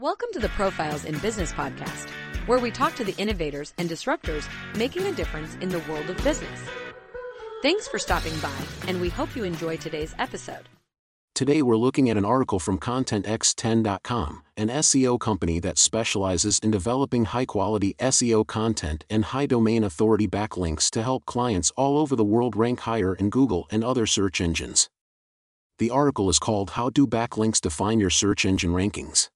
Welcome to the Profiles in Business podcast, where we talk to the innovators and disruptors making a difference in the world of business. Thanks for stopping by, and we hope you enjoy today's episode. Today we're looking at an article from ContentX10.com, an SEO company that specializes in developing high-quality SEO content and high domain authority backlinks to help clients all over the world rank higher in Google and other search engines. The article is called How Do Backlinks Define Your Search Engine Rankings?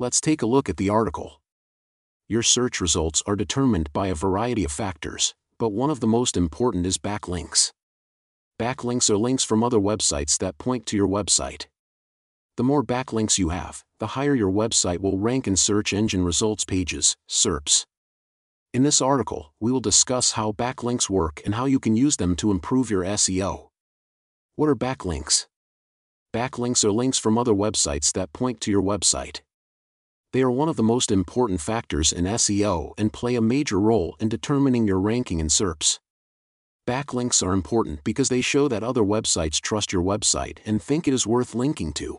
Let's take a look at the article. Your search results are determined by a variety of factors, but one of the most important is backlinks. Backlinks are links from other websites that point to your website. The more backlinks you have, the higher your website will rank in search engine results pages, SERPs. In this article, we will discuss how backlinks work and how you can use them to improve your SEO. What are backlinks? Backlinks are links from other websites that point to your website. They are one of the most important factors in SEO and play a major role in determining your ranking in SERPs. Backlinks are important because they show that other websites trust your website and think it is worth linking to.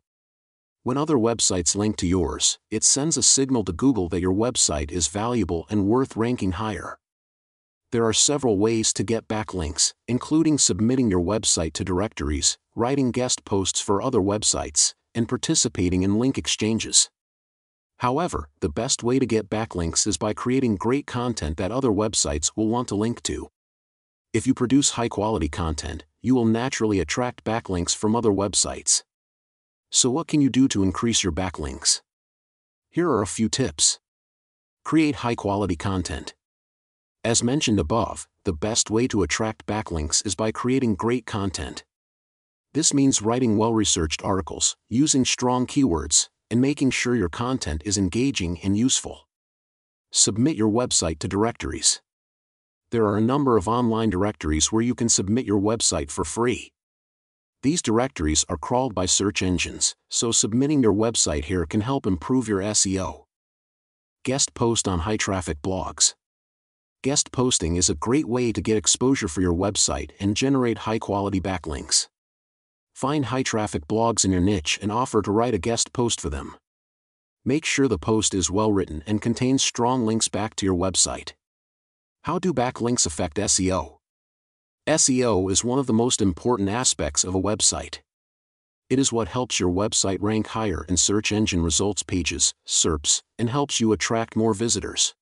When other websites link to yours, it sends a signal to Google that your website is valuable and worth ranking higher. There are several ways to get backlinks, including submitting your website to directories, writing guest posts for other websites, and participating in link exchanges. However, the best way to get backlinks is by creating great content that other websites will want to link to. If you produce high quality content, you will naturally attract backlinks from other websites. So, what can you do to increase your backlinks? Here are a few tips. Create high quality content. As mentioned above, the best way to attract backlinks is by creating great content. This means writing well researched articles, using strong keywords, and making sure your content is engaging and useful. Submit your website to directories there are a number of online directories where you can submit your website for free. These directories are crawled by search engines, so submitting your website here can help improve your SEO. Guest post on high traffic blogs. Guest posting is a great way to get exposure for your website and generate high quality backlinks. Find high traffic blogs in your niche and offer to write a guest post for them. Make sure the post is well written and contains strong links back to your website. How do backlinks affect SEO? SEO is one of the most important aspects of a website. It is what helps your website rank higher in search engine results pages, SERPs, and helps you attract more visitors.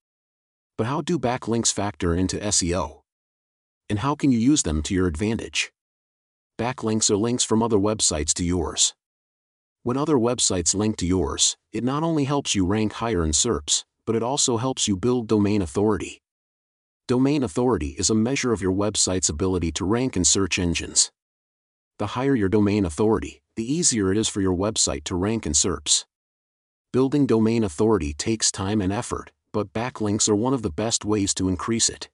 But how do backlinks factor into SEO? And how can you use them to your advantage? Backlinks are links from other websites to yours. When other websites link to yours, it not only helps you rank higher in SERPs, but it also helps you build domain authority. Domain authority is a measure of your website's ability to rank in search engines. The higher your domain authority, the easier it is for your website to rank in SERPs. Building domain authority takes time and effort, but backlinks are one of the best ways to increase it.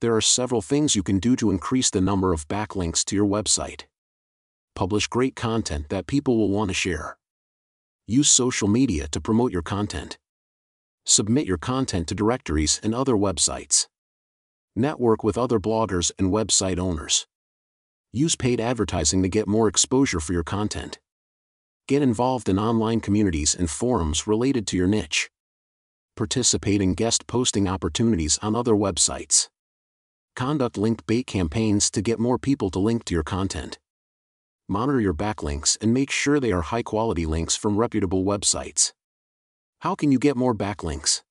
There are several things you can do to increase the number of backlinks to your website. Publish great content that people will want to share. Use social media to promote your content. Submit your content to directories and other websites. Network with other bloggers and website owners. Use paid advertising to get more exposure for your content. Get involved in online communities and forums related to your niche. Participate in guest posting opportunities on other websites. Conduct link bait campaigns to get more people to link to your content. Monitor your backlinks and make sure they are high quality links from reputable websites. How can you get more backlinks?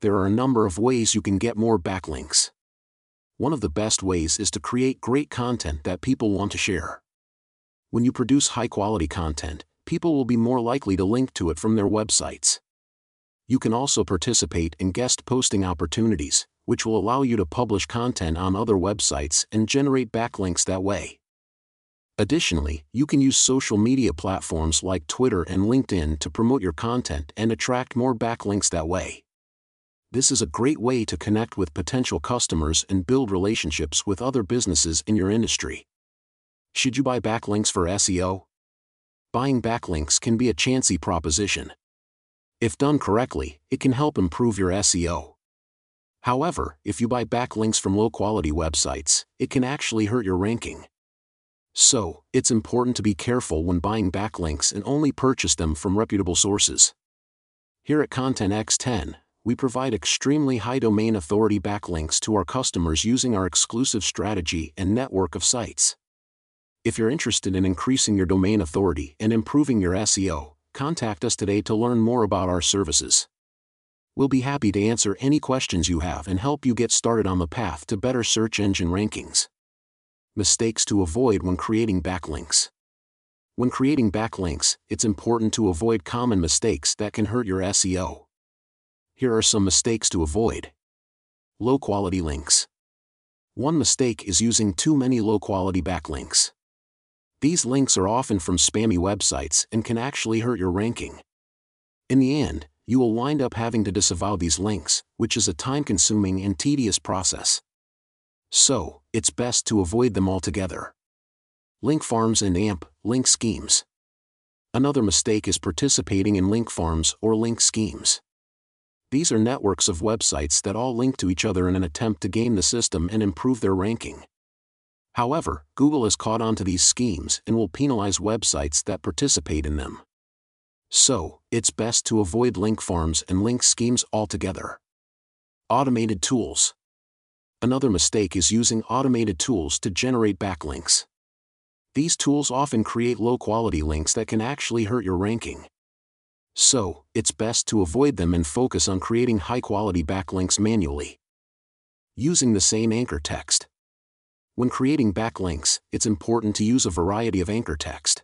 there are a number of ways you can get more backlinks. One of the best ways is to create great content that people want to share. When you produce high quality content, people will be more likely to link to it from their websites. You can also participate in guest posting opportunities, which will allow you to publish content on other websites and generate backlinks that way. Additionally, you can use social media platforms like Twitter and LinkedIn to promote your content and attract more backlinks that way this is a great way to connect with potential customers and build relationships with other businesses in your industry. Should you buy backlinks for SEO? Buying backlinks can be a chancy proposition. If done correctly, it can help improve your SEO. However, if you buy backlinks from low quality websites, it can actually hurt your ranking. So, it's important to be careful when buying backlinks and only purchase them from reputable sources. Here at Content X10, we provide extremely high domain authority backlinks to our customers using our exclusive strategy and network of sites. If you're interested in increasing your domain authority and improving your SEO, contact us today to learn more about our services. We'll be happy to answer any questions you have and help you get started on the path to better search engine rankings. Mistakes to avoid when creating backlinks. When creating backlinks, it's important to avoid common mistakes that can hurt your SEO. Here are some mistakes to avoid. Low quality links. One mistake is using too many low quality backlinks. These links are often from spammy websites and can actually hurt your ranking. In the end, you will wind up having to disavow these links, which is a time consuming and tedious process. So, it's best to avoid them altogether. Link farms and AMP, link schemes. Another mistake is participating in link farms or link schemes. These are networks of websites that all link to each other in an attempt to game the system and improve their ranking. However, Google has caught on to these schemes and will penalize websites that participate in them. So, it's best to avoid link farms and link schemes altogether. Automated tools. Another mistake is using automated tools to generate backlinks. These tools often create low quality links that can actually hurt your ranking. So, it's best to avoid them and focus on creating high quality backlinks manually. Using the same anchor text. When creating backlinks, it's important to use a variety of anchor text.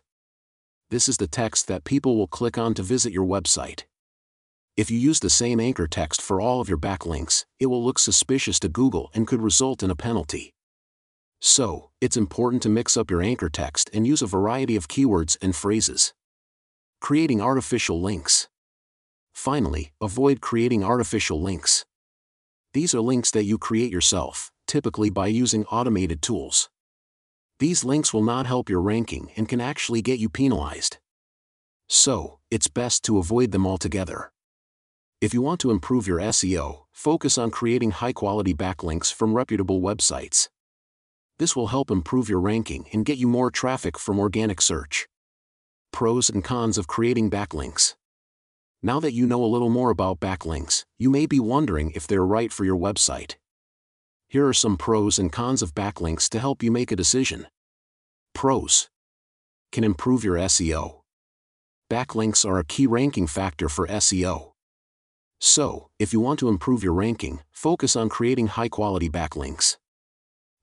This is the text that people will click on to visit your website. If you use the same anchor text for all of your backlinks, it will look suspicious to Google and could result in a penalty. So, it's important to mix up your anchor text and use a variety of keywords and phrases. Creating artificial links. Finally, avoid creating artificial links. These are links that you create yourself, typically by using automated tools. These links will not help your ranking and can actually get you penalized. So, it's best to avoid them altogether. If you want to improve your SEO, focus on creating high quality backlinks from reputable websites. This will help improve your ranking and get you more traffic from organic search pros and cons of creating backlinks. Now that you know a little more about backlinks, you may be wondering if they're right for your website. Here are some pros and cons of backlinks to help you make a decision. Pros can improve your SEO. Backlinks are a key ranking factor for SEO. So, if you want to improve your ranking, focus on creating high quality backlinks.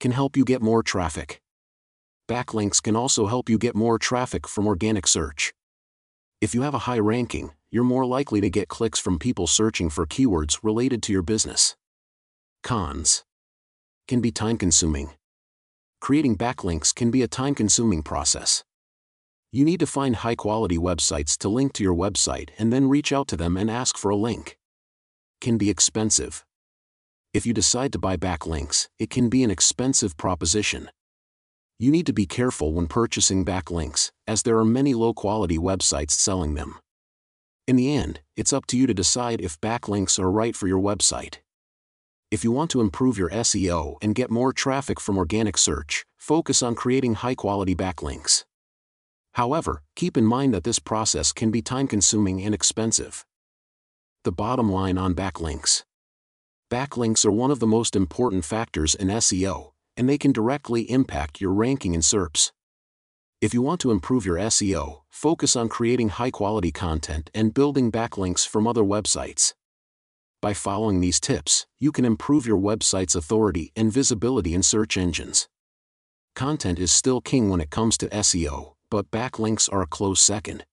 Can help you get more traffic backlinks can also help you get more traffic from organic search. If you have a high ranking, you're more likely to get clicks from people searching for keywords related to your business. Cons can be time consuming. Creating backlinks can be a time consuming process. You need to find high quality websites to link to your website and then reach out to them and ask for a link. Can be expensive. If you decide to buy backlinks, it can be an expensive proposition you need to be careful when purchasing backlinks, as there are many low quality websites selling them. In the end, it's up to you to decide if backlinks are right for your website. If you want to improve your SEO and get more traffic from organic search, focus on creating high quality backlinks. However, keep in mind that this process can be time consuming and expensive. The bottom line on backlinks Backlinks are one of the most important factors in SEO, and they can directly impact your ranking in SERPs. If you want to improve your SEO, focus on creating high quality content and building backlinks from other websites. By following these tips, you can improve your website's authority and visibility in search engines. Content is still king when it comes to SEO, but backlinks are a close second.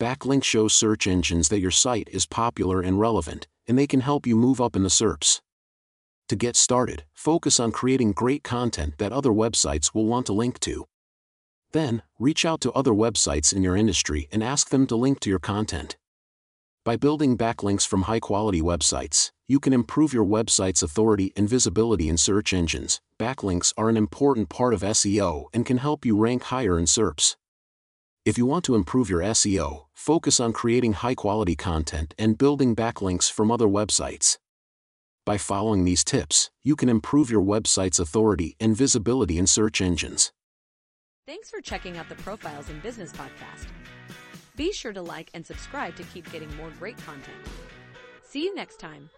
Backlinks show search engines that your site is popular and relevant, and they can help you move up in the SERPs. To get started, focus on creating great content that other websites will want to link to. Then, reach out to other websites in your industry and ask them to link to your content. By building backlinks from high quality websites, you can improve your website's authority and visibility in search engines. Backlinks are an important part of SEO and can help you rank higher in SERPs. If you want to improve your SEO, focus on creating high quality content and building backlinks from other websites. By following these tips, you can improve your website's authority and visibility in search engines. Thanks for checking out the Profiles in Business podcast. Be sure to like and subscribe to keep getting more great content. See you next time.